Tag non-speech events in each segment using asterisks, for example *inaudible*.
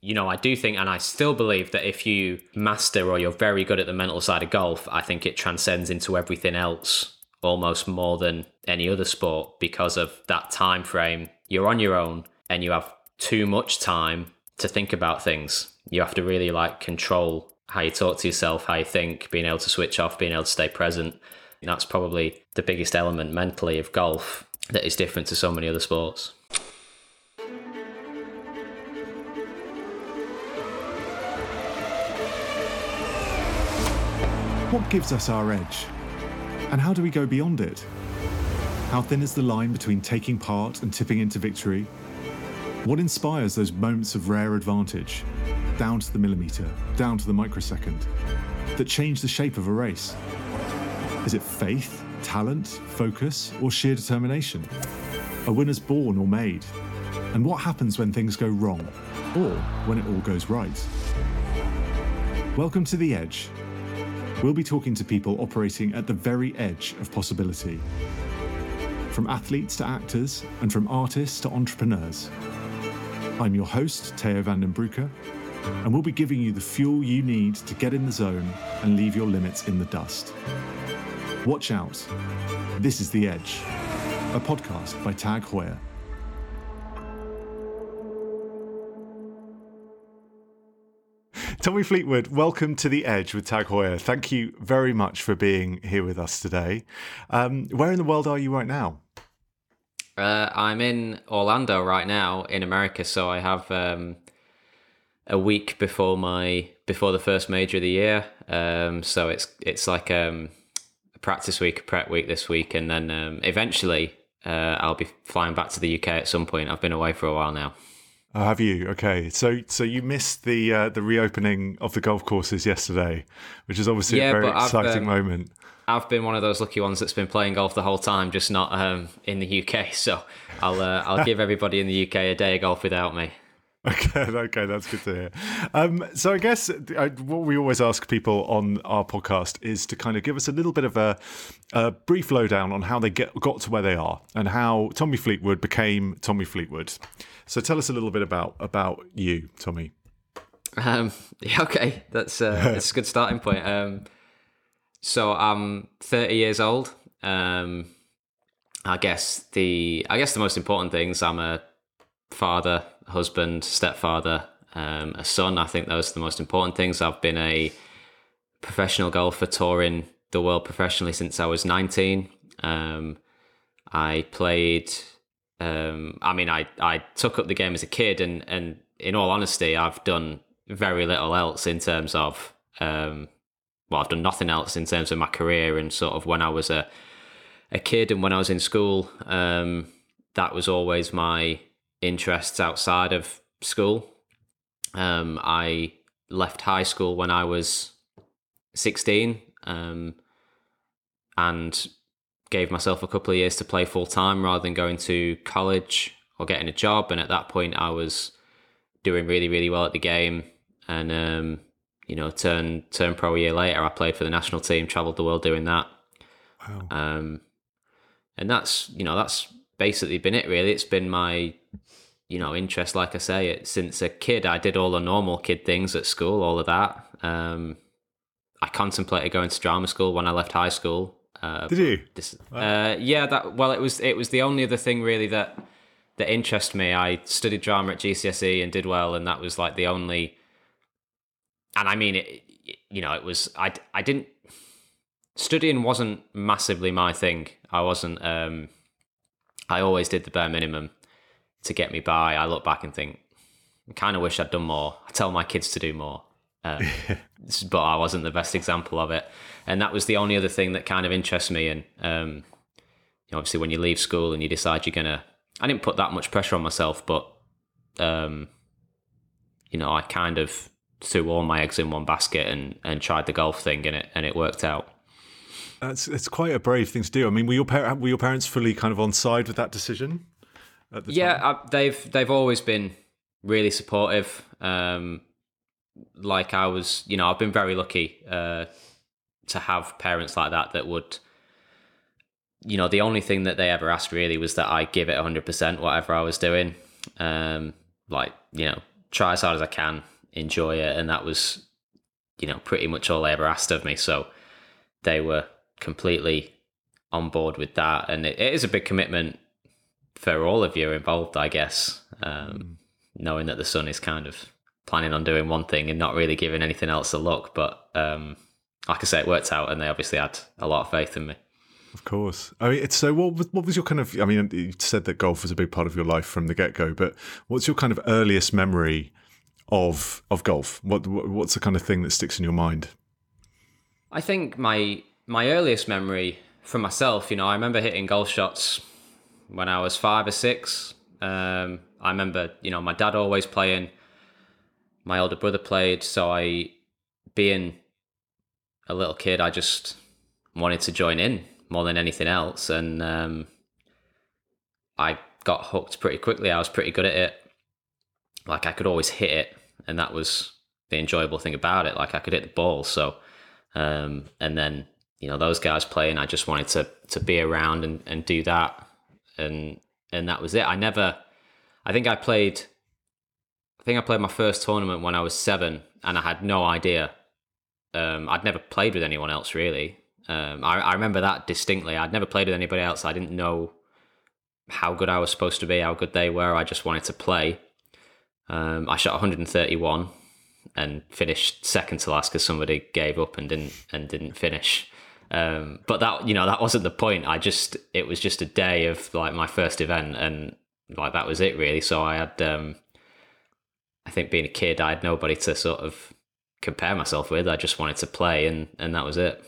you know, I do think, and I still believe that if you master or you're very good at the mental side of golf, I think it transcends into everything else almost more than any other sport because of that time frame. You're on your own and you have too much time to think about things. You have to really like control how you talk to yourself, how you think, being able to switch off, being able to stay present. And that's probably the biggest element mentally of golf that is different to so many other sports. What gives us our edge? And how do we go beyond it? How thin is the line between taking part and tipping into victory? What inspires those moments of rare advantage, down to the millimetre, down to the microsecond, that change the shape of a race? Is it faith, talent, focus, or sheer determination? Are winners born or made? And what happens when things go wrong, or when it all goes right? Welcome to The Edge, We'll be talking to people operating at the very edge of possibility. From athletes to actors, and from artists to entrepreneurs. I'm your host, Teo van den Broeke, and we'll be giving you the fuel you need to get in the zone and leave your limits in the dust. Watch out. This is The Edge, a podcast by Tag Heuer. Tommy Fleetwood, welcome to the Edge with Tag Heuer. Thank you very much for being here with us today. Um, where in the world are you right now? Uh, I'm in Orlando right now in America, so I have um, a week before my before the first major of the year. Um, so it's it's like um, a practice week, a prep week this week, and then um, eventually uh, I'll be flying back to the UK at some point. I've been away for a while now. Oh, have you? Okay, so so you missed the uh, the reopening of the golf courses yesterday, which is obviously yeah, a very exciting um, moment. I've been one of those lucky ones that's been playing golf the whole time, just not um, in the UK. *laughs* So I'll uh, I'll give everybody in the UK a day of golf without me. *laughs* Okay, okay, that's good to hear. Um, so I guess I, what we always ask people on our podcast is to kind of give us a little bit of a, a, brief lowdown on how they get got to where they are and how Tommy Fleetwood became Tommy Fleetwood. So tell us a little bit about about you, Tommy. Um, *laughs* yeah, okay, that's uh, *laughs* that's a good starting point. Um, so I'm 30 years old. Um, I guess the I guess the most important things. I'm a father, husband, stepfather, um, a son. I think those are the most important things. I've been a professional golfer touring the world professionally since I was 19. Um, I played um, I mean, I, I took up the game as a kid, and, and in all honesty, I've done very little else in terms of, um, well, I've done nothing else in terms of my career and sort of when I was a, a kid and when I was in school. Um, that was always my interests outside of school. Um, I left high school when I was 16 um, and gave myself a couple of years to play full time rather than going to college or getting a job. And at that point, I was doing really, really well at the game. And, um, you know, turn turn pro a year later, I played for the national team, traveled the world doing that. Wow. Um, and that's, you know, that's basically been it really. It's been my, you know, interest, like I say, it, since a kid. I did all the normal kid things at school, all of that. Um, I contemplated going to drama school when I left high school. Uh, Did you? This, wow. uh, yeah, that well, it was it was the only other thing really that that interested me. I studied drama at GCSE and did well, and that was like the only. And I mean, it, you know, it was I I didn't studying wasn't massively my thing. I wasn't. Um, I always did the bare minimum to get me by. I look back and think, I kind of wish I'd done more. I tell my kids to do more. Um, *laughs* but I wasn't the best example of it. And that was the only other thing that kind of interests me. And um, you know, obviously, when you leave school and you decide you're gonna, I didn't put that much pressure on myself, but um, you know, I kind of threw all my eggs in one basket and and tried the golf thing, and it and it worked out. That's it's quite a brave thing to do. I mean, were your par- were your parents fully kind of on side with that decision? The yeah, I, they've they've always been really supportive. Um, like I was, you know, I've been very lucky uh, to have parents like that that would, you know, the only thing that they ever asked really was that I give it 100% whatever I was doing. Um, like, you know, try as hard as I can, enjoy it, and that was, you know, pretty much all they ever asked of me. So they were completely on board with that, and it, it is a big commitment for all of you involved, I guess. Um, mm. Knowing that the son is kind of planning on doing one thing and not really giving anything else a look, but um, like I say, it worked out, and they obviously had a lot of faith in me. Of course. I mean, it's so. What was, what was your kind of? I mean, you said that golf was a big part of your life from the get go, but what's your kind of earliest memory of of golf? What what's the kind of thing that sticks in your mind? I think my my earliest memory for myself, you know, I remember hitting golf shots when I was five or six. Um, I remember, you know, my dad always playing. My older brother played, so I, being a little kid, I just wanted to join in more than anything else. And um, I got hooked pretty quickly. I was pretty good at it. Like I could always hit it, and that was the enjoyable thing about it. Like I could hit the ball. So, um, and then you know those guys playing, I just wanted to to be around and, and do that, and and that was it. I never, I think I played, I think I played my first tournament when I was seven, and I had no idea. Um, I'd never played with anyone else really. Um, I, I remember that distinctly. I'd never played with anybody else. I didn't know how good I was supposed to be, how good they were. I just wanted to play. Um, I shot 131 and finished second to last because somebody gave up and didn't and didn't finish. Um, but that you know that wasn't the point. I just it was just a day of like my first event and like that was it really. So I had um, I think being a kid, I had nobody to sort of compare myself with. I just wanted to play and and that was it.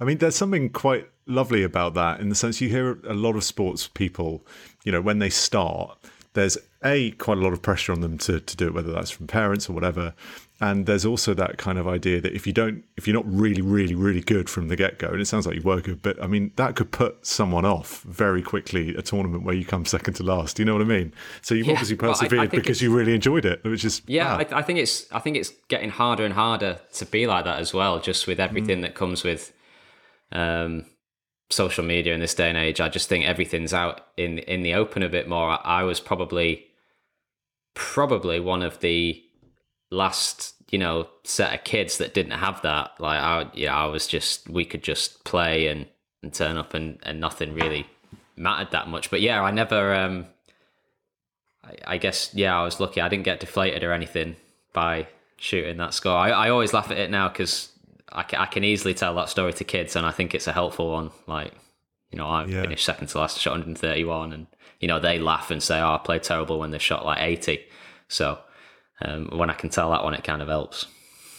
I mean, there's something quite lovely about that in the sense you hear a lot of sports people, you know, when they start, there's a quite a lot of pressure on them to, to do it, whether that's from parents or whatever. And there's also that kind of idea that if you don't, if you're not really, really, really good from the get go, and it sounds like you were good, but I mean, that could put someone off very quickly a tournament where you come second to last. You know what I mean? So you've yeah, obviously persevered well, I, I because you really enjoyed it, which is yeah. I, I, think it's I think it's getting harder and harder to be like that as well, just with everything mm. that comes with um, social media in this day and age. I just think everything's out in in the open a bit more. I was probably probably one of the last you know set of kids that didn't have that. Like I yeah, I was just we could just play and and turn up and and nothing really mattered that much. But yeah, I never. um I, I guess yeah, I was lucky. I didn't get deflated or anything by shooting that score. I, I always laugh at it now because I can, I can easily tell that story to kids, and I think it's a helpful one. Like, you know, I yeah. finished second to last, shot 131, and you know they laugh and say, "Oh, I played terrible" when they shot like 80. So um, when I can tell that one, it kind of helps.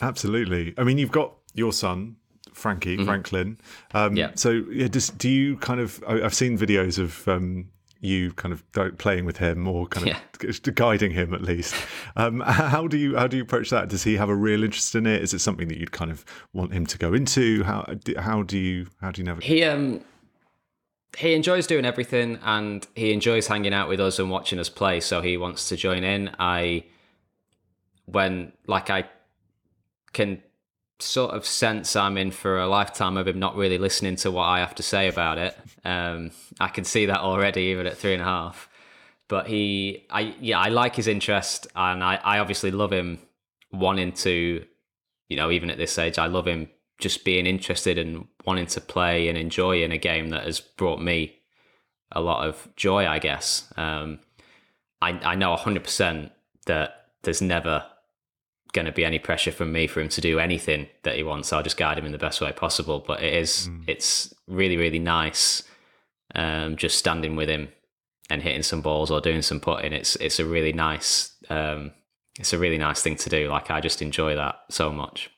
Absolutely. I mean, you've got your son Frankie mm-hmm. Franklin. Um, yeah. So yeah, does, do you kind of? I've seen videos of um, you kind of playing with him or kind of yeah. *laughs* guiding him at least. Um, how do you how do you approach that? Does he have a real interest in it? Is it something that you'd kind of want him to go into? How how do you how do you navigate? He um he enjoys doing everything and he enjoys hanging out with us and watching us play. So he wants to join in. I when like I can sort of sense I'm in for a lifetime of him not really listening to what I have to say about it. Um, I can see that already, even at three and a half. But he, I yeah, I like his interest, and I, I obviously love him wanting to, you know, even at this age, I love him just being interested and wanting to play and enjoy in a game that has brought me a lot of joy. I guess. Um, I I know hundred percent that there's never going to be any pressure from me for him to do anything that he wants. I'll just guide him in the best way possible. But it is, mm. it's really, really nice um, just standing with him and hitting some balls or doing some putting. It's it's a really nice um, it's a really nice thing to do. Like I just enjoy that so much.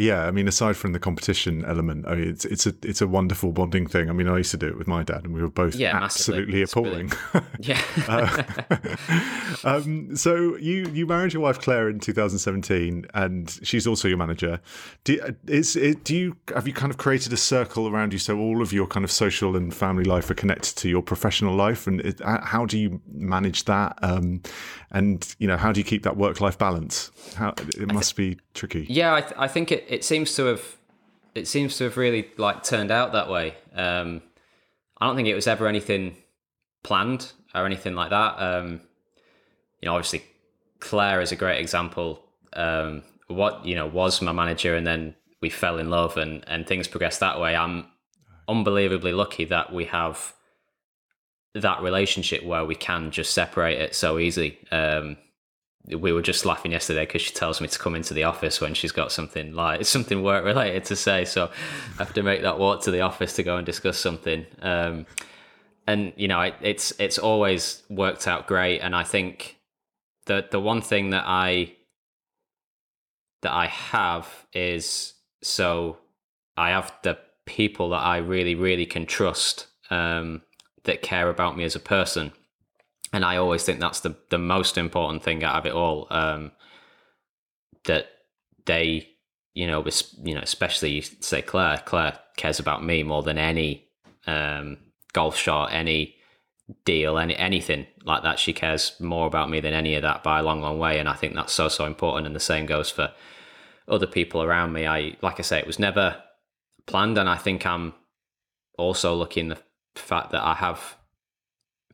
Yeah, I mean, aside from the competition element, I mean, it's it's a it's a wonderful bonding thing. I mean, I used to do it with my dad, and we were both yeah, absolutely appalling. *laughs* yeah. *laughs* uh, um, so you you married your wife Claire in 2017, and she's also your manager. Do is it, do you have you kind of created a circle around you so all of your kind of social and family life are connected to your professional life, and it, how do you manage that? Um, and you know, how do you keep that work life balance? How it must th- be tricky. Yeah, I, th- I think it it seems to have it seems to have really like turned out that way. Um, I don't think it was ever anything planned or anything like that. Um, you know, obviously Claire is a great example. Um, what you know was my manager, and then we fell in love, and and things progressed that way. I'm unbelievably lucky that we have that relationship where we can just separate it so easily. Um, we were just laughing yesterday because she tells me to come into the office when she's got something like something work related to say. So I have to make that walk to the office to go and discuss something. Um, and you know, it, it's it's always worked out great. And I think the the one thing that I that I have is so I have the people that I really really can trust um, that care about me as a person and I always think that's the the most important thing out of it all. Um, that they, you know, you know, especially say Claire. Claire cares about me more than any um, golf shot, any deal, any anything like that. She cares more about me than any of that by a long, long way. And I think that's so so important. And the same goes for other people around me. I like I say, it was never planned, and I think I'm also looking the fact that I have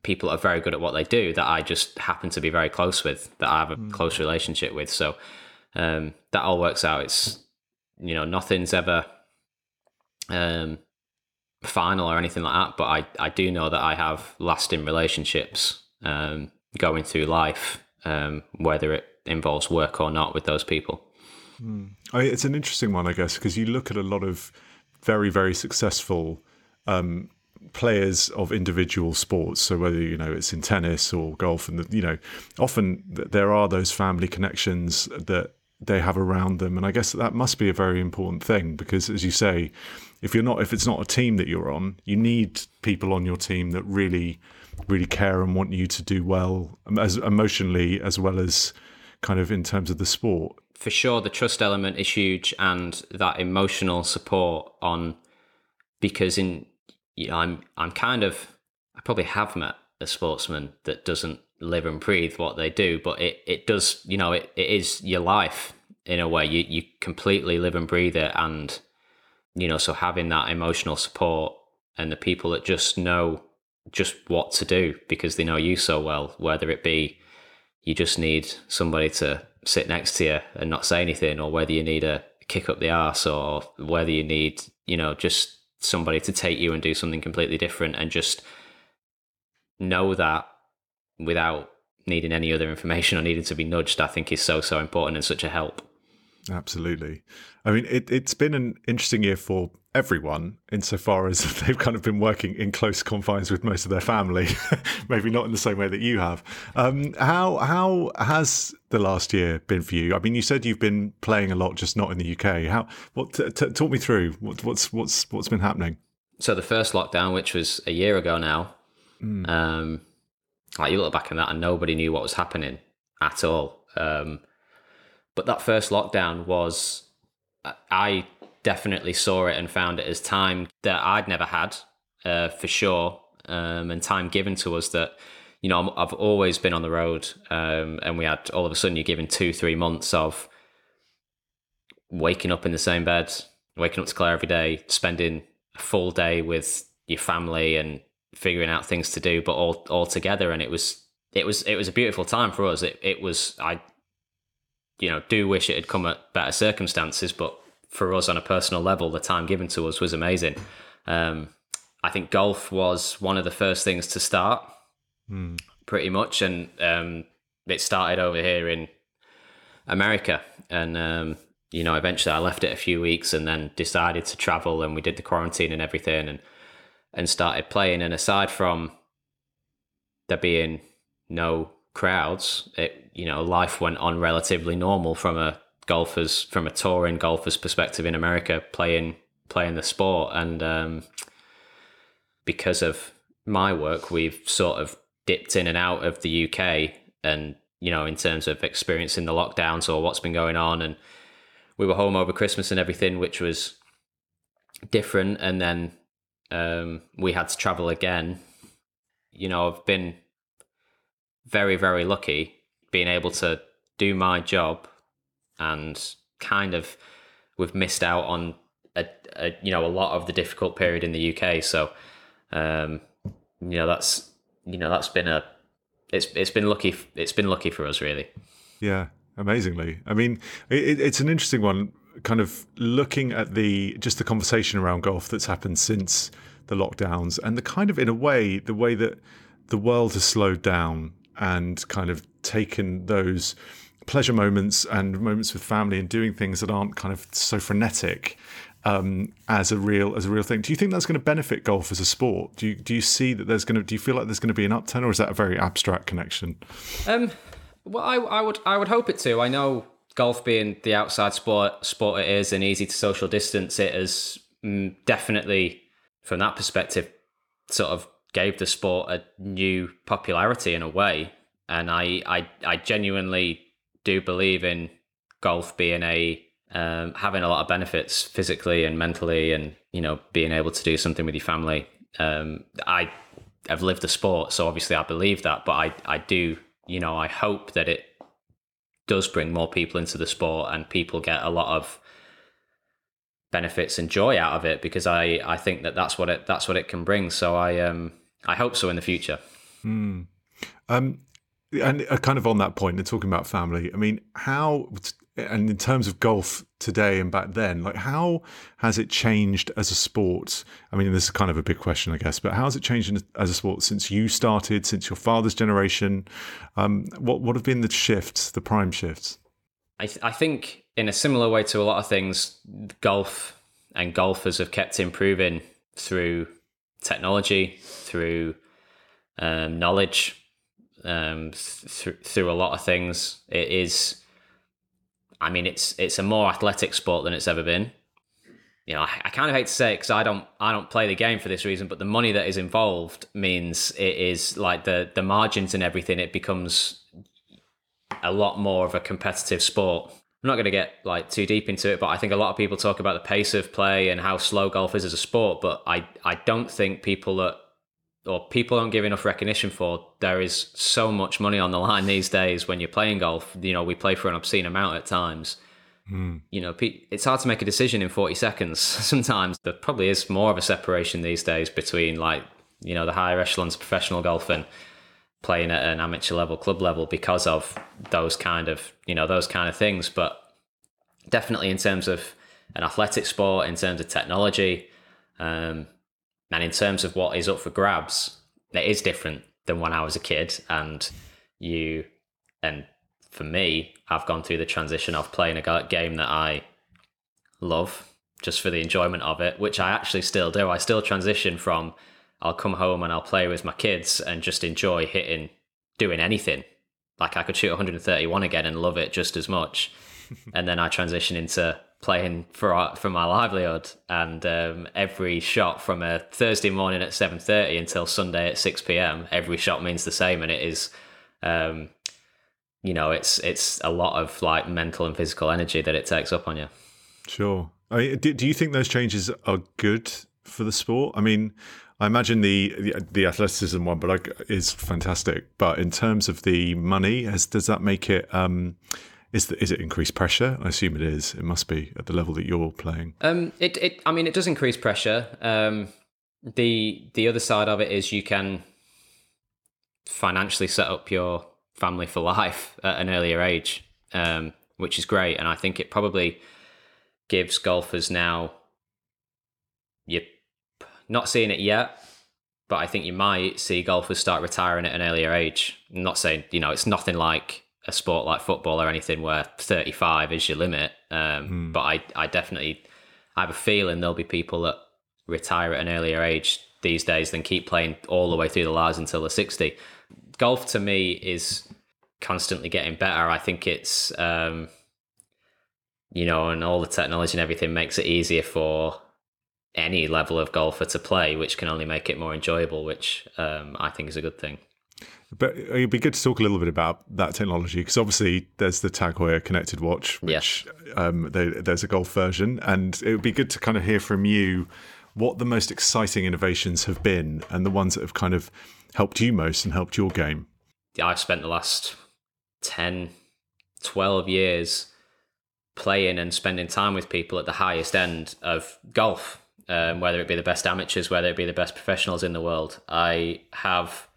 people are very good at what they do that I just happen to be very close with, that I have a mm. close relationship with. So um, that all works out. It's you know nothing's ever um, final or anything like that, but I I do know that I have lasting relationships um, going through life, um, whether it involves work or not, with those people. Mm. I mean, it's an interesting one, I guess, because you look at a lot of very very successful um, players of individual sports. So whether you know it's in tennis or golf, and the, you know, often there are those family connections that they have around them, and I guess that must be a very important thing because, as you say, if you're not if it's not a team that you're on, you need people on your team that really, really care and want you to do well, um, as emotionally as well as kind of in terms of the sport. For sure, the trust element is huge, and that emotional support on because in you know, I'm I'm kind of I probably have met a sportsman that doesn't live and breathe what they do, but it, it does, you know, it, it is your life in a way. You you completely live and breathe it and you know, so having that emotional support and the people that just know just what to do because they know you so well, whether it be you just need somebody to sit next to you and not say anything, or whether you need a kick up the arse, or whether you need, you know, just somebody to take you and do something completely different and just know that without needing any other information or needing to be nudged, I think is so, so important and such a help. Absolutely. I mean, it, it's been an interesting year for everyone insofar as *laughs* they've kind of been working in close confines with most of their family, *laughs* maybe not in the same way that you have. Um, how how has the last year been for you? I mean, you said you've been playing a lot, just not in the UK. How? What? T- t- talk me through what, what's what's what's been happening. So the first lockdown, which was a year ago now, mm. um, like you look back on that, and nobody knew what was happening at all. Um, but that first lockdown was, I definitely saw it and found it as time that I'd never had uh, for sure, um, and time given to us that you know I've always been on the road, um, and we had all of a sudden you're given two three months of waking up in the same bed, waking up to Claire every day, spending a full day with your family and figuring out things to do, but all all together, and it was it was it was a beautiful time for us. It it was I you know do wish it had come at better circumstances, but for us on a personal level, the time given to us was amazing. Um, I think golf was one of the first things to start, mm. pretty much, and um, it started over here in America, and um, you know, eventually I left it a few weeks, and then decided to travel, and we did the quarantine and everything, and and started playing. And aside from there being no crowds, it you know, life went on relatively normal from a golfers from a touring golfer's perspective in America playing playing the sport. And um, because of my work we've sort of dipped in and out of the UK and you know in terms of experiencing the lockdowns or what's been going on. And we were home over Christmas and everything which was different. And then um, we had to travel again. You know I've been very very lucky being able to do my job and kind of we've missed out on a, a you know a lot of the difficult period in the UK. So um, you know that's you know that's been a it's it's been lucky it's been lucky for us really. Yeah, amazingly. I mean, it, it's an interesting one. Kind of looking at the just the conversation around golf that's happened since the lockdowns, and the kind of in a way the way that the world has slowed down and kind of taken those pleasure moments and moments with family and doing things that aren't kind of so frenetic um, as a real as a real thing. Do you think that's going to benefit golf as a sport? Do you do you see that there's going to do you feel like there's going to be an upturn, or is that a very abstract connection? Um, well, I, I would I would hope it to. I know golf being the outside sport sport it is and easy to social distance it has mm, definitely from that perspective sort of gave the sport a new popularity in a way and I I, I genuinely do believe in golf being a um, having a lot of benefits physically and mentally, and you know being able to do something with your family. Um, I have lived the sport, so obviously I believe that, but I I do you know I hope that it does bring more people into the sport and people get a lot of benefits and joy out of it because I I think that that's what it that's what it can bring. So I um I hope so in the future. Mm. Um, and uh, kind of on that point and talking about family i mean how and in terms of golf today and back then like how has it changed as a sport? I mean this is kind of a big question i guess but how has it changed as a sport since you started since your father's generation? Um, what what have been the shifts the prime shifts? I, th- I think in a similar way to a lot of things golf and golfers have kept improving through technology through um, knowledge um, th- through a lot of things. It is, I mean, it's it's a more athletic sport than it's ever been. You know, I, I kind of hate to say it because I don't I don't play the game for this reason, but the money that is involved means it is like the the margins and everything. It becomes a lot more of a competitive sport. I'm not going to get like too deep into it, but I think a lot of people talk about the pace of play and how slow golf is as a sport. But I I don't think people that or people don't give enough recognition for there is so much money on the line these days when you're playing golf. You know we play for an obscene amount at times. Mm. you know it's hard to make a decision in 40 seconds *laughs* sometimes. There probably is more of a separation these days between like you know the higher echelons of professional golf and playing at an amateur level club level because of those kind of you know those kind of things. But definitely in terms of an athletic sport in terms of technology um, and in terms of what is up for grabs, it is different than when I was a kid. And you, and for me, I've gone through the transition of playing a game that I love just for the enjoyment of it, which I actually still do. I still transition from I'll come home and I'll play with my kids and just enjoy hitting, doing anything. Like I could shoot 131 again and love it just as much. *laughs* and then I transition into playing for for my livelihood, and um, every shot from a Thursday morning at seven thirty until Sunday at six pm, every shot means the same, and it is, um, you know, it's it's a lot of like mental and physical energy that it takes up on you. Sure. I mean, do, do you think those changes are good for the sport? I mean, I imagine the the, the athleticism one, but like, is fantastic. But in terms of the money, has, does that make it? Um, is, the, is it increased pressure? I assume it is. It must be at the level that you're playing. Um, it, it I mean, it does increase pressure. Um, the the other side of it is you can financially set up your family for life at an earlier age, um, which is great. And I think it probably gives golfers now. You're not seeing it yet, but I think you might see golfers start retiring at an earlier age. I'm not saying you know it's nothing like a sport like football or anything where 35 is your limit. Um, mm. But I, I definitely I have a feeling there'll be people that retire at an earlier age these days than keep playing all the way through the lives until they're 60. Golf to me is constantly getting better. I think it's, um, you know, and all the technology and everything makes it easier for any level of golfer to play, which can only make it more enjoyable, which um, I think is a good thing. But it'd be good to talk a little bit about that technology because obviously there's the Tag Heuer connected watch, which yeah. um, they, there's a golf version, and it would be good to kind of hear from you what the most exciting innovations have been and the ones that have kind of helped you most and helped your game. Yeah, I've spent the last 10, 12 years playing and spending time with people at the highest end of golf, um, whether it be the best amateurs, whether it be the best professionals in the world. I have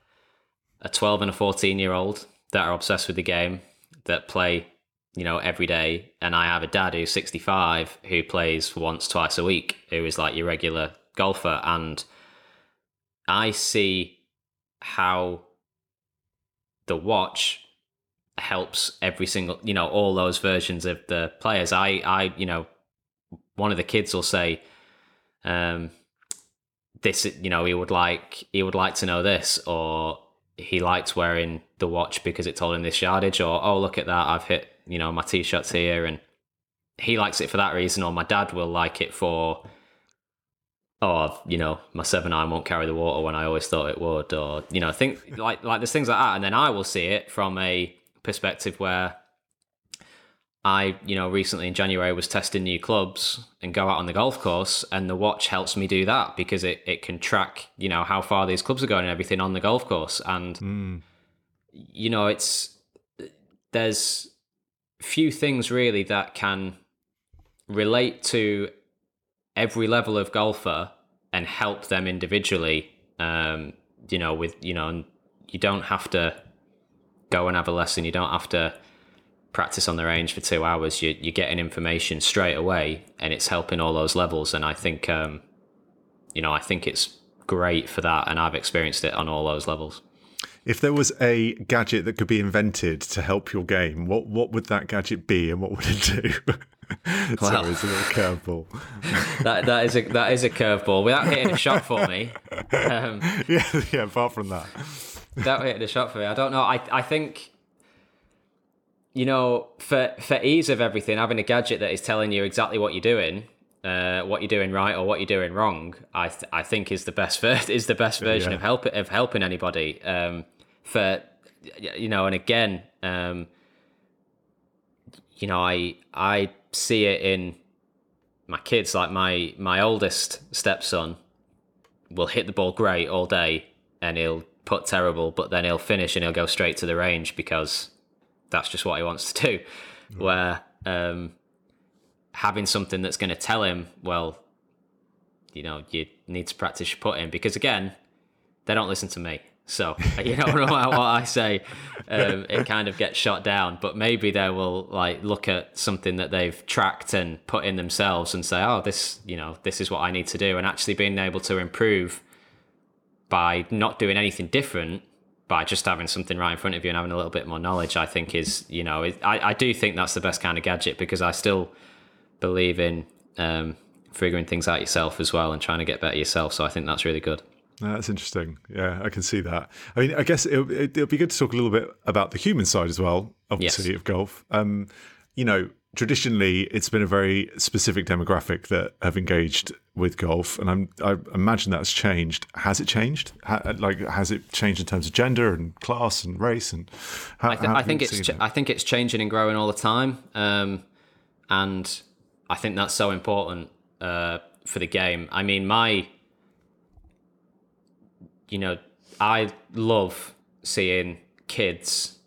a 12 and a 14 year old that are obsessed with the game. that play, you know, every day, and I have a dad who's 65 who plays once, twice a week, who is like your regular golfer, and I see how the watch helps every single, you know, all those versions of the players. I, I, you know, one of the kids will say, um, this, you know, he would like, he would like to know this, or he liked wearing the watch because it told him this yardage, or oh look at that, I've hit you know my t-shirts here, and he likes it for that reason. Or my dad will like it for oh you know my seven iron won't carry the water when I always thought it would, or you know think like like there's things like that, and then I will see it from a perspective where I, you know, recently in January was testing new clubs and go out on the golf course, and the watch helps me do that because it, it can track, you know, how far these clubs are going and everything on the golf course. And, mm. you know, it's there's few things really that can relate to every level of golfer and help them individually. Um, you know, with, you know, you don't have to go and have a lesson, you don't have to practice on the range for two hours, you, you're getting information straight away, and it's helping all those levels. And I think, um, you know, I think it's great for that, and I've experienced it on all those levels. If there was a gadget that could be invented to help your game, what what would that gadget be, and what would it do? *laughs* well, it's a little curveball. *laughs* that that is a that is a curveball without hitting a shot for me. *laughs* Um, yeah, yeah. Apart from that, without hitting a shot for me, I don't know. I I think you know, for for ease of everything, having a gadget that is telling you exactly what you're doing, uh, what you're doing right or what you're doing wrong, I th- I think is the best *laughs* ver- is the best version yeah. of help of helping anybody. Um, for you know, and again, um, you know, I I see it in my kids. Like my my oldest stepson will hit the ball great all day, and he'll put terrible, but then he'll finish and he'll go straight to the range because that's just what he wants to do. Mm. Where um, having something that's going to tell him, well, you know, you need to practice your putting because again, they don't listen to me. So *laughs* you know, no matter what I say, um, it kind of gets shot down. But maybe they will like look at something that they've tracked and put in themselves and say, "Oh, this, you know, this is what I need to do," and actually being able to improve by not doing anything different by just having something right in front of you and having a little bit more knowledge, I think is, you know, I, I do think that's the best kind of gadget because I still believe in um, figuring things out yourself as well and trying to get better yourself. So I think that's really good. that's interesting. Yeah, I can see that. I mean, I guess it'll, it'll, be good to talk a little bit about the human side as well, obviously, yes. of golf. Um, you know, traditionally it's been a very specific demographic that have engaged with golf and I'm, i imagine that's changed. Has it changed? Like has it changed in terms of gender and class and race and how, I, th- I think it's ch- I think it's changing and growing all the time um, and I think that's so important uh, for the game. I mean my you know I love seeing kids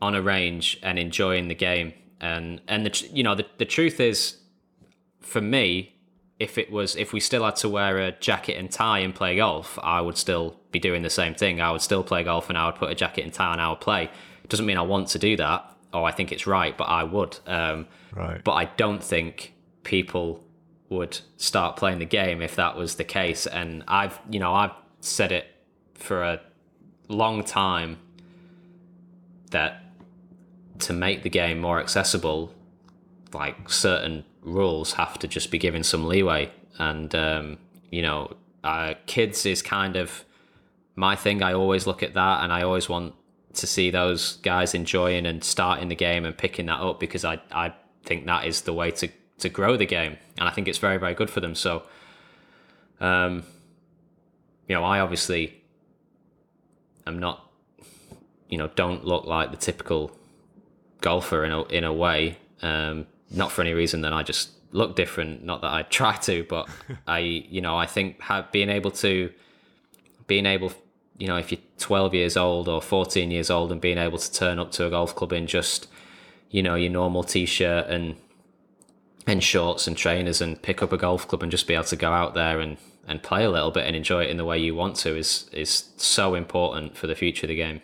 on a range and enjoying the game and and the you know the the truth is, for me, if it was if we still had to wear a jacket and tie and play golf, I would still be doing the same thing. I would still play golf and I would put a jacket and tie and I would play. It doesn't mean I want to do that or I think it's right, but I would. Um, right. But I don't think people would start playing the game if that was the case. And I've you know I've said it for a long time that to make the game more accessible, like certain rules have to just be given some leeway. And, um, you know, uh, kids is kind of my thing. I always look at that and I always want to see those guys enjoying and starting the game and picking that up because I, I think that is the way to, to grow the game. And I think it's very, very good for them. So, um, you know, I obviously am not, you know, don't look like the typical golfer in a in a way. Um, not for any reason than I just look different. Not that I *laughs* try to, but *laughs* I you know I think have, being able to being able you know if you're 12 years old or 14 years old and being able to turn up to a golf club in just you know your normal t-shirt and and shorts and trainers and pick up a golf club and just be able to go out there and and play a little bit and enjoy it in the way you want to is is so important for the future of the game.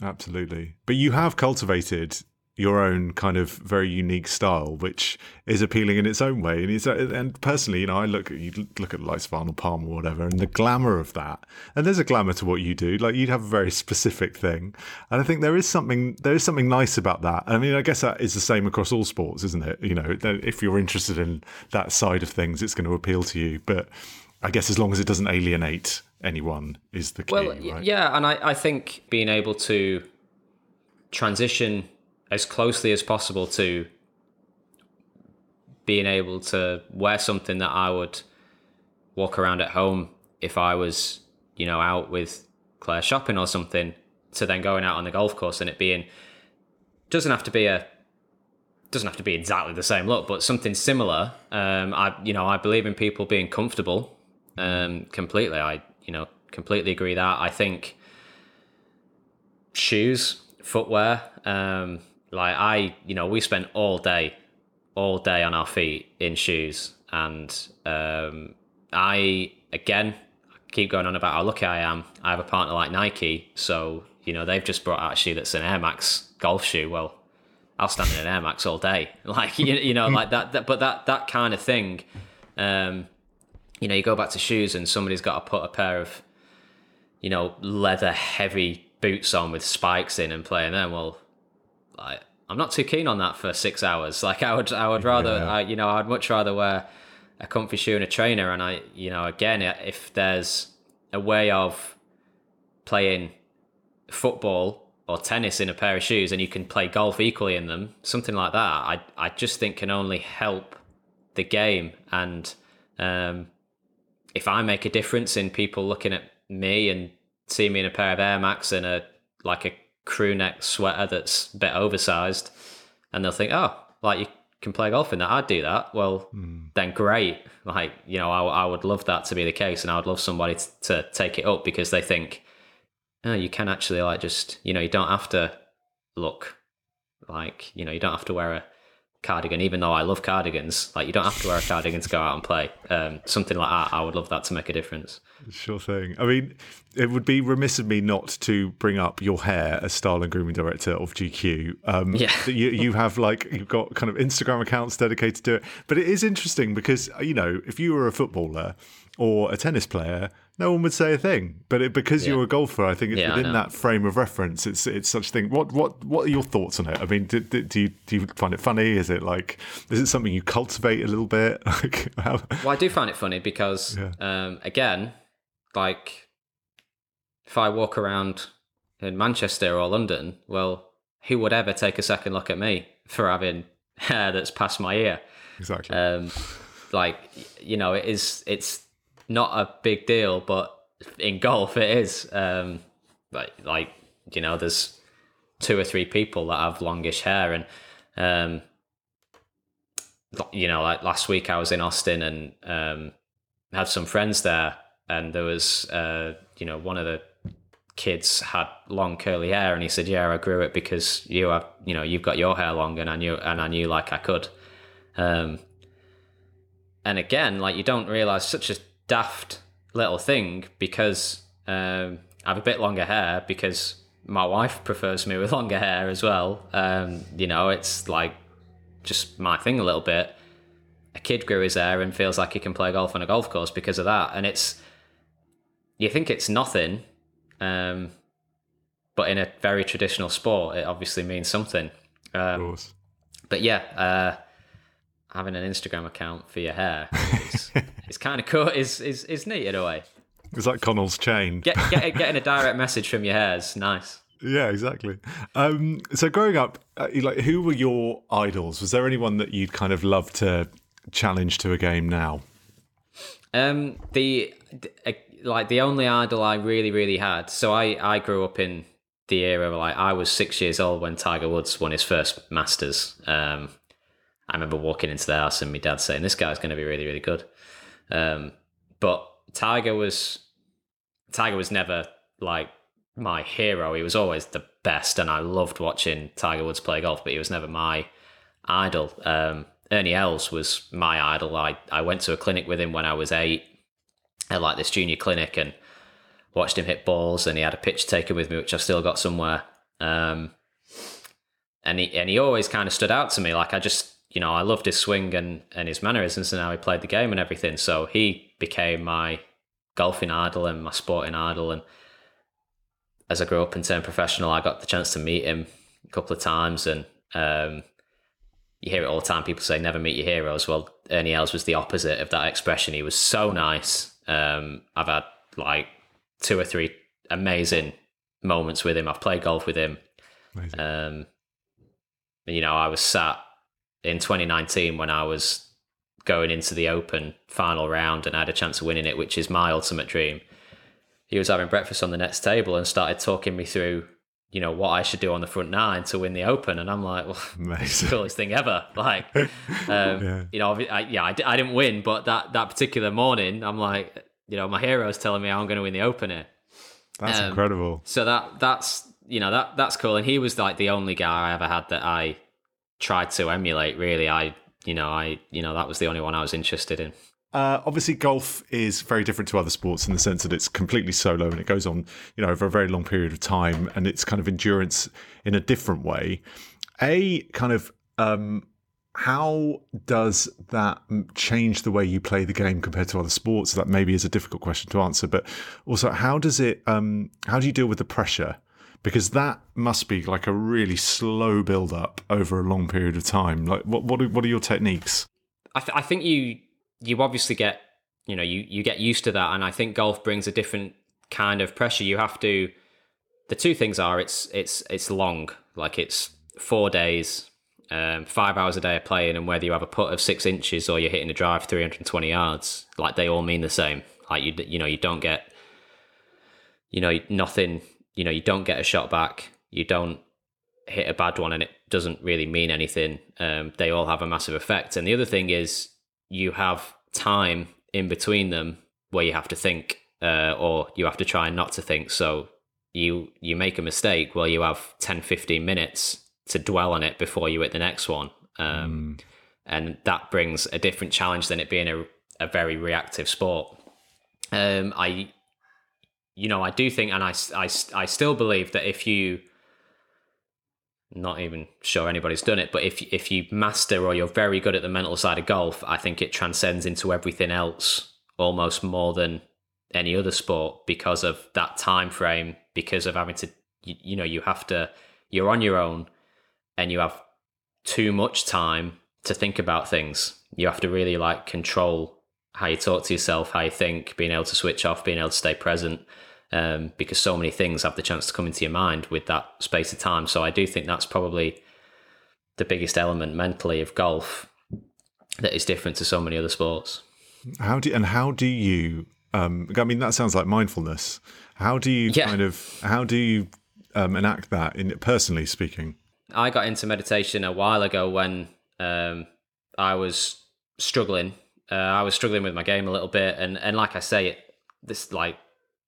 Absolutely. But you have cultivated your own kind of very unique style, which is appealing in its own way. And it's, and personally, you know, I look at you look at like Arnold Palmer or whatever, and the glamour of that. And there's a glamour to what you do. Like you'd have a very specific thing, and I think there is something there is something nice about that. I mean, I guess that is the same across all sports, isn't it? You know, if you're interested in that side of things, it's going to appeal to you. But I guess as long as it doesn't alienate anyone is the key. Well, right? yeah, and I, I think being able to transition as closely as possible to being able to wear something that I would walk around at home if I was, you know, out with Claire shopping or something, to then going out on the golf course and it being doesn't have to be a doesn't have to be exactly the same look, but something similar. Um, I you know I believe in people being comfortable. Um, completely, I you know completely agree that. I think shoes, footwear, um, like I, you know, we spent all day, all day on our feet in shoes, and um, I again keep going on about how lucky I am. I have a partner like Nike, so you know they've just brought out a shoe that's an Air Max golf shoe. Well, I'll stand in an Air Max all day, *laughs* like you, you know, like that, that. But that that kind of thing, um, you know, you go back to shoes, and somebody's got to put a pair of, you know, leather heavy boots on with spikes in and play in them. Well, like I'm not too keen on that for six hours. *laughs* Like I would, I would rather, yeah. I, you know, I'd much rather wear a comfy shoe and a trainer. And I, you know, again, if there's a way of playing football or tennis in a pair of shoes and you can play golf equally in them, something like that, I, I just think can only help the game. And um, if I make a difference in people looking at me and see me in a pair of Air Max and a like a crew neck sweater that's a bit oversized, and they'll think, oh, like you can play golf in that. I'd do that. Well, mm. then great. Like you know, I, I would love that to be the case, and I would love somebody to, to take it up because they think, oh, you can actually like just you know you don't have to look like you know you don't have to wear a cardigan, even though I love cardigans. Like you don't have to wear a cardigan to go out and play. Um, something like that, I would love that to make a difference. Sure thing. I mean, it would be remiss of me not to bring up your hair as style and grooming director of GQ. Um, yeah, *laughs* you you have like you've got kind of Instagram accounts dedicated to it, but it is interesting because you know if you were a footballer or a tennis player no one would say a thing. But it, because yeah. you're a golfer, I think it's yeah, within that frame of reference. It's it's such thing. What what what are your thoughts on it? I mean, do, do, do, you do you find it funny? Is it like is it something you cultivate a little bit? *laughs* Like, how... well, I do find it funny because yeah. um, again, like if I walk around in Manchester or London, well, who would ever take a second look at me for having hair that's past my ear? Exactly. Um, like you know, it is. It's not a big deal, but in golf it is. Um, like, like you know, there's two or three people that have longish hair, and um, you know, like last week I was in Austin and um, had some friends there, and there was uh, you know one of the kids had long curly hair, and he said, "Yeah, I grew it because you have you know you've got your hair long, and I knew and I knew like I could." Um, and again, like you don't realize such a daft little thing because um, I have a bit longer hair because my wife prefers me with *laughs* longer hair as well. Um, you know, it's like just my thing a little bit. A kid grew his hair and feels like he can play golf on a golf course because of that. And it's, you think it's nothing, um, but in a very traditional sport, it obviously means something. Um, but yeah, uh, having an Instagram account for your hair is, *laughs* is kind of cool. Is is is neat in a way. It's like Connell's chain. Get, get, getting a *laughs* direct message from your hair is nice. Yeah, exactly. Um, so growing up, uh, like, who were your idols? Was there anyone that you'd kind of love to challenge to a game now? Um, the, uh, like the only idol I really really had. So I I grew up in the era where like I was six years old when Tiger Woods won his first Masters. Um, I remember walking into the house and my dad saying, "This guy's going to be really, really good." Um, but Tiger was Tiger was never like my hero. He was always the best, and I loved watching Tiger Woods play golf. But he was never my idol. Um, Ernie Els was my idol. I I went to a clinic with him when I was eight, at like this junior clinic, and watched him hit balls. And he had a pitch taken with me, which I've still got somewhere. Um, and he and he always kind of stood out to me. Like I just you know I loved his swing and and his mannerisms and how he played the game and everything. So he became my golfing idol and my sporting idol. And as I grew up and turned professional, I got the chance to meet him a couple of times. And um, you hear it all the time. People say never meet your heroes. Well, Ernie Els was the opposite of that expression. He was so nice. Um, I've had like two or three amazing moments with him. I've played golf with him. Um, you know, I was sat in 2019 when I was going into the Open final round and I had a chance of winning it, which is my ultimate dream. He was having breakfast on the next table and started talking me through, you know, what I should do on the front nine to win the Open. And I'm like, well, *laughs* it's the coolest thing ever. Like, *laughs* um, yeah. you know, I, yeah, I, I didn't win, but that, that particular morning, I'm like, you know, my hero's telling me I'm going to win the Open here. That's um, incredible. So that that's you know that that's cool. And he was like the only guy I ever had that I tried to emulate. Really, I you know I you know that was the only one I was interested in. Uh, obviously, golf is very different to other sports in the sense that it's completely solo and it goes on, you know, over a very long period of time, and it's kind of endurance in a different way. A kind of um, how does that change the way you play the game compared to other sports? That maybe is a difficult question to answer, but also how does it? Um, how do you deal with the pressure? Because that must be like a really slow build up over a long period of time. Like, what what are, what are your techniques? I, th- I think you you obviously get you know you you get used to that, and I think golf brings a different kind of pressure. You have to. The two things are it's it's it's long, like it's four days um, five hours a day of playing, and whether you have a putt of six inches or you're hitting a drive 320 yards, like they all mean the same. Like you, you know, you don't get, you know, nothing. You know, you don't get a shot back. You don't hit a bad one, and it doesn't really mean anything. Um, they all have a massive effect. And the other thing is, you have time in between them where you have to think, uh, or you have to try not to think. So you you make a mistake, well, you have 10, 15 minutes to dwell on it before you hit the next one. Um, mm. And that brings a different challenge than it being a, a very reactive sport. Um, I, you know, I do think, and I, I, I still believe that if you, not even sure anybody's done it, but if if you master or you're very good at the mental side of golf, I think it transcends into everything else almost more than any other sport because of that time frame, because of having to, you, you know, you have to, you're on your own and you have too much time to think about things. You have to really like control how you talk to yourself, how you think, being able to switch off, being able to stay present. Um, because so many things have the chance to come into your mind with that space of time. So I do think that's probably the biggest element mentally of golf that is different to so many other sports. How do and how do you? Um, I mean, that sounds like mindfulness. How do you yeah. kind of? How do you um, enact that in personally speaking? I got into meditation a while ago when um, I was struggling. Uh, I was struggling with my game a little bit, and and like I say, it, this like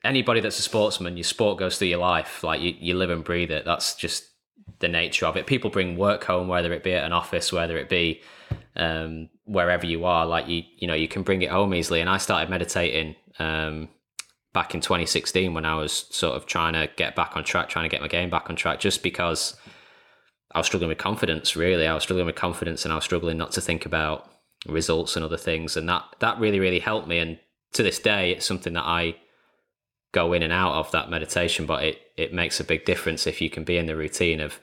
anybody that's a sportsman, your sport goes through your life. Like you, you live and breathe it. That's just the nature of it. People bring work home, whether it be at an office, whether it be um, wherever you are. Like you, you know, you can bring it home easily. And I started meditating um, back in 2016 when I was sort of trying to get back on track, trying to get my game back on track, just because I was struggling with confidence. Really, I was struggling with confidence, and I was struggling not to think about results and other things, and that that really really helped me. And to this day, it's something that I go in and out of that meditation, but it it makes a big difference if you can be in the routine of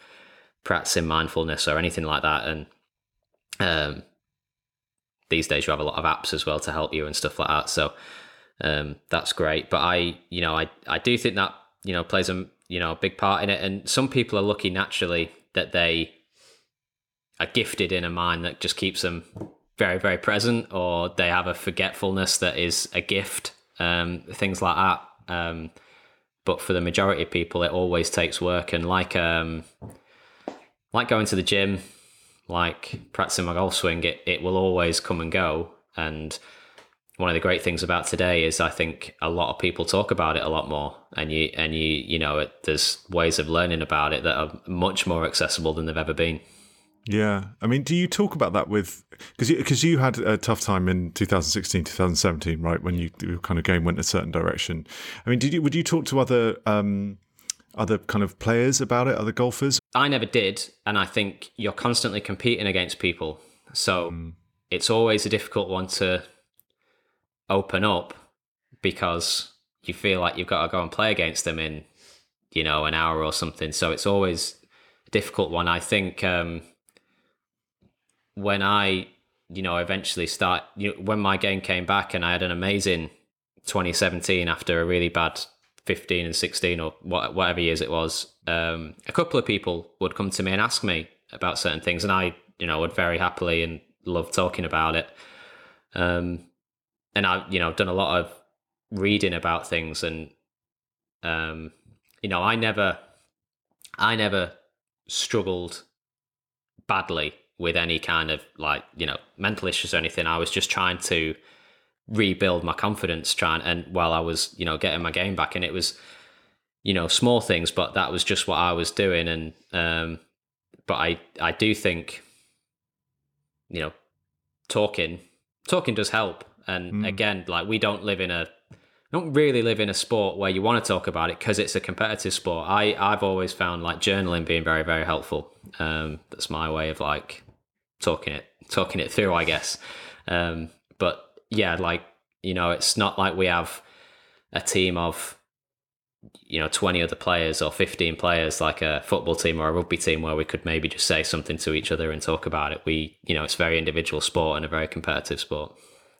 practicing mindfulness or anything like that. And um, these days, you have a lot of apps as well to help you and stuff like that. So um, that's great. But I, you know, I I do think that you know plays a you know a big part in it. And some people are lucky naturally that they are gifted in a mind that just keeps them very, very present, or they have a forgetfulness that is a gift, um, things like that. Um, but for the majority of people, it always takes work, and like um, like going to the gym, like practicing my golf swing, it it will always come and go. And one of the great things about today is I think a lot of people talk about it a lot more, and you and you you know it, there's ways of learning about it that are much more accessible than they've ever been. Yeah, I mean, do you talk about that with because because you, you, had a tough time in 2016, 2017, right? When you your kind of game went a certain direction. I mean, did you would you talk to other um, other kind of players about it, other golfers? I never did, and I think you're constantly competing against people, so mm. it's always a difficult one to open up because you feel like you've got to go and play against them in you know an hour or something. So it's always a difficult one. I think um, when I you know eventually start you know, when my game came back and I had an amazing 2017 after a really bad 15 and 16 or whatever years it was, um, a couple of people would come to me and ask me about certain things, and I, you know, would very happily and love talking about it. Um, and I, you know, done a lot of reading about things, and um, you know, I never, I never struggled badly with any kind of like you know mental issues or anything. I was just trying to rebuild my confidence trying and while I was you know getting my game back and it was you know small things but that was just what I was doing and um but I I do think you know talking talking does help and mm. again like we don't live in a don't really live in a sport where you want to talk about it because it's a competitive sport. I I've always found like journaling being very very helpful. Um, that's my way of like talking it talking it through, I guess. Um, but yeah, like you know, it's not like we have a team of you know 20 other players or 15 players like a football team or a rugby team where we could maybe just say something to each other and talk about it. We you know it's very individual sport and a very competitive sport.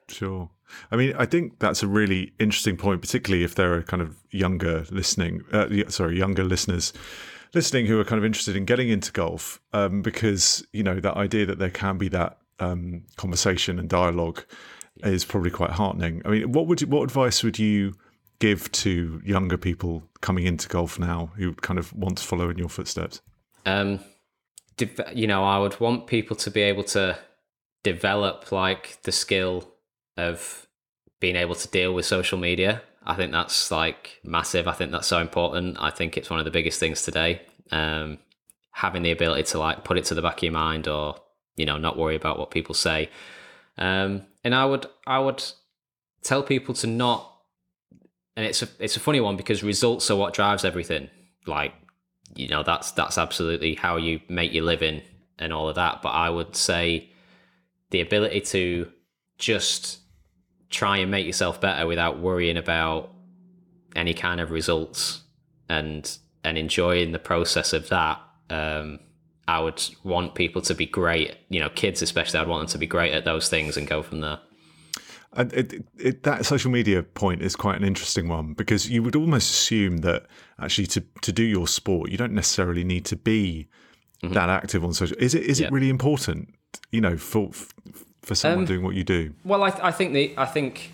Sure. I mean i think that's a really interesting point particularly if there are kind of younger listening uh, sorry younger listeners listening who are kind of interested in getting into golf um, because you know that idea that there can be that um, conversation and dialogue is probably quite heartening. I mean, what would you, what advice would you give to younger people coming into golf now who kind of want to follow in your footsteps? Um, you know, I would want people to be able to develop like the skill of being able to deal with social media. I think that's like massive. I think that's so important. I think it's one of the biggest things today. Um, having the ability to like put it to the back of your mind or, you know, not worry about what people say. Um, and I would I would tell people to not. And it's a it's a funny one because results are what drives everything. Like you know that's that's absolutely how you make your living and all of that. But I would say the ability to just try and make yourself better without worrying about any kind of results and and enjoying the process of that um, I would want people to be great, you know, kids especially. I'd want them to be great at those things and go from there. And it, it, that social media point is quite an interesting one because you would almost assume that actually to, to do your sport, you don't necessarily need to be mm-hmm. that active on social. Is it is yeah. it really important, you know, for for someone um, doing what you do? Well, I, I think the I think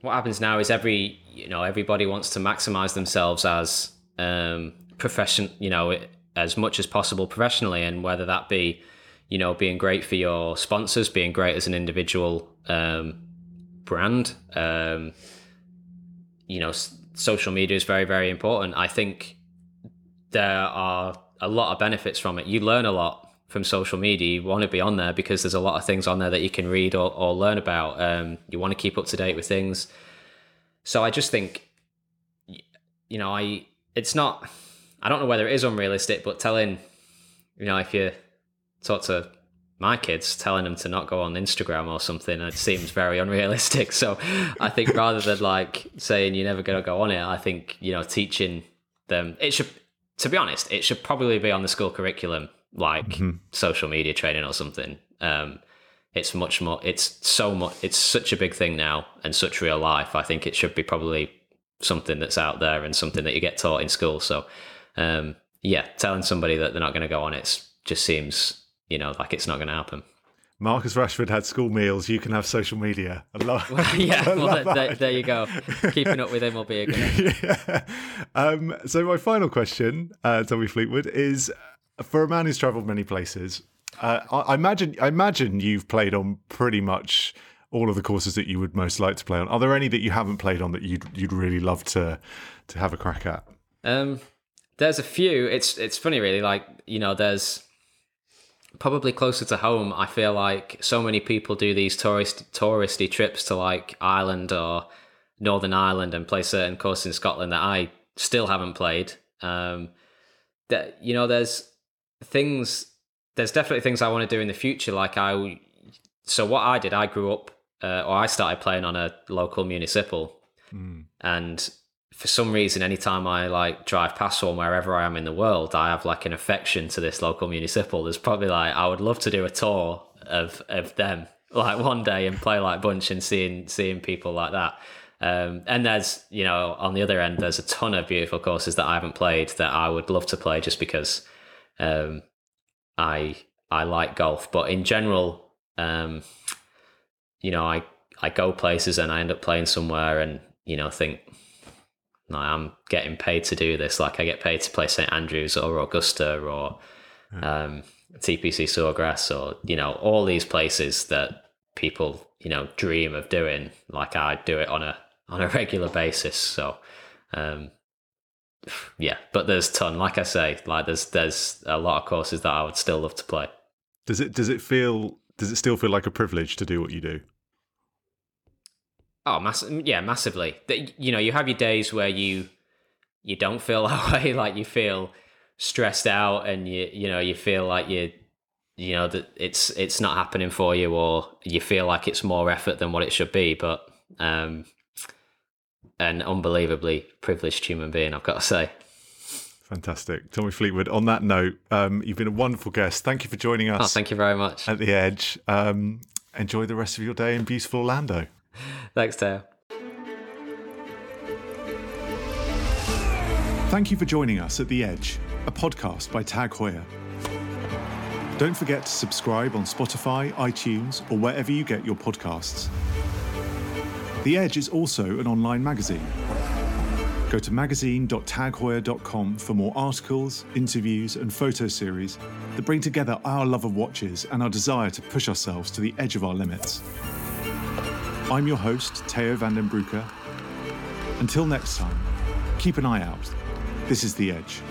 what happens now is every you know everybody wants to maximize themselves as um, profession. You know, as much as possible professionally, and whether that be, you know, being great for your sponsors, being great as an individual um, brand. Um, you know, social media is very, very important. I think there are a lot of benefits from it. You learn a lot from social media. You want to be on there because there's a lot of things on there that you can read or, or learn about. Um, you want to keep up to date with things. So I just think, you know, I it's not I don't know whether it is unrealistic, but telling, you know, if you talk to my kids, telling them to not go on Instagram or something, it seems very *laughs* unrealistic. So I think rather than like saying you're never going to go on it, I think, you know, teaching them, it should, to be honest, it should probably be on the school curriculum, like mm-hmm. social media training or something. Um, it's much more, it's so much, it's such a big thing now and such real life. I think it should be probably something that's out there and something that you get taught in school. So um, yeah, telling somebody that they're not going to go on it just seems, you know, like it's not going to happen. Marcus Rashford had school meals. You can have social media. I love. *laughs* Well, yeah, *laughs* I well, there, there, you go. Keeping up with him will be a good. *laughs* yeah. Um, so my final question, uh, Tommy Fleetwood, is for a man who's travelled many places. Uh, I, imagine. I imagine you've played on pretty much all of the courses that you would most like to play on. Are there any that you haven't played on that you'd you'd really love to to have a crack at? Um, there's a few. It's it's funny, really. Like you know, there's probably closer to home. I feel like so many people do these tourist touristy trips to like Ireland or Northern Ireland and play certain courses in Scotland that I still haven't played. Um, that you know, there's things. There's definitely things I want to do in the future. Like I, so what I did, I grew up, uh, or I started playing on a local municipal, mm. and for some reason, anytime I like drive past one wherever I am in the world, I have like an affection to this local municipal. There's probably like I would love to do a tour of of them *laughs* like one day and play like bunch and seeing seeing people like that. Um, and there's you know on the other end, there's a ton of beautiful courses that I haven't played that I would love to play just because um, I I like golf. But in general, um, you know, I I go places and I end up playing somewhere and you know think I'm getting paid to do this. Like I get paid to play St Andrews or Augusta or um, TPC Sawgrass or you know all these places that people you know dream of doing. Like I do it on a on a *laughs* regular basis. So um, yeah, but there's ton. Like I say, like there's there's a lot of courses that I would still love to play. Does it does it feel does it still feel like a privilege to do what you do? Oh, mass- yeah, massively. You know, you have your days where you you don't feel *laughs* that way, like you feel stressed out, and you you know you feel like you you know that it's it's not happening for you, or you feel like it's more effort than what it should be. But um, an unbelievably privileged human being, I've got to say. Fantastic. Tommy Fleetwood, on that note, um, you've been a wonderful guest. Thank you for joining us. Oh, thank you very much. At The Edge. Um, enjoy the rest of your day in beautiful Orlando. Thanks, Teo. Thank you for joining us at The Edge, a podcast by Tag Heuer. Don't forget to subscribe on Spotify, iTunes, or wherever you get your podcasts. The Edge is also an online magazine. Go to magazine.tagheuer.com for more articles, interviews, and photo series that bring together our love of watches and our desire to push ourselves to the edge of our limits. I'm your host, Teo van den Broeke. Until next time, keep an eye out. This is The Edge.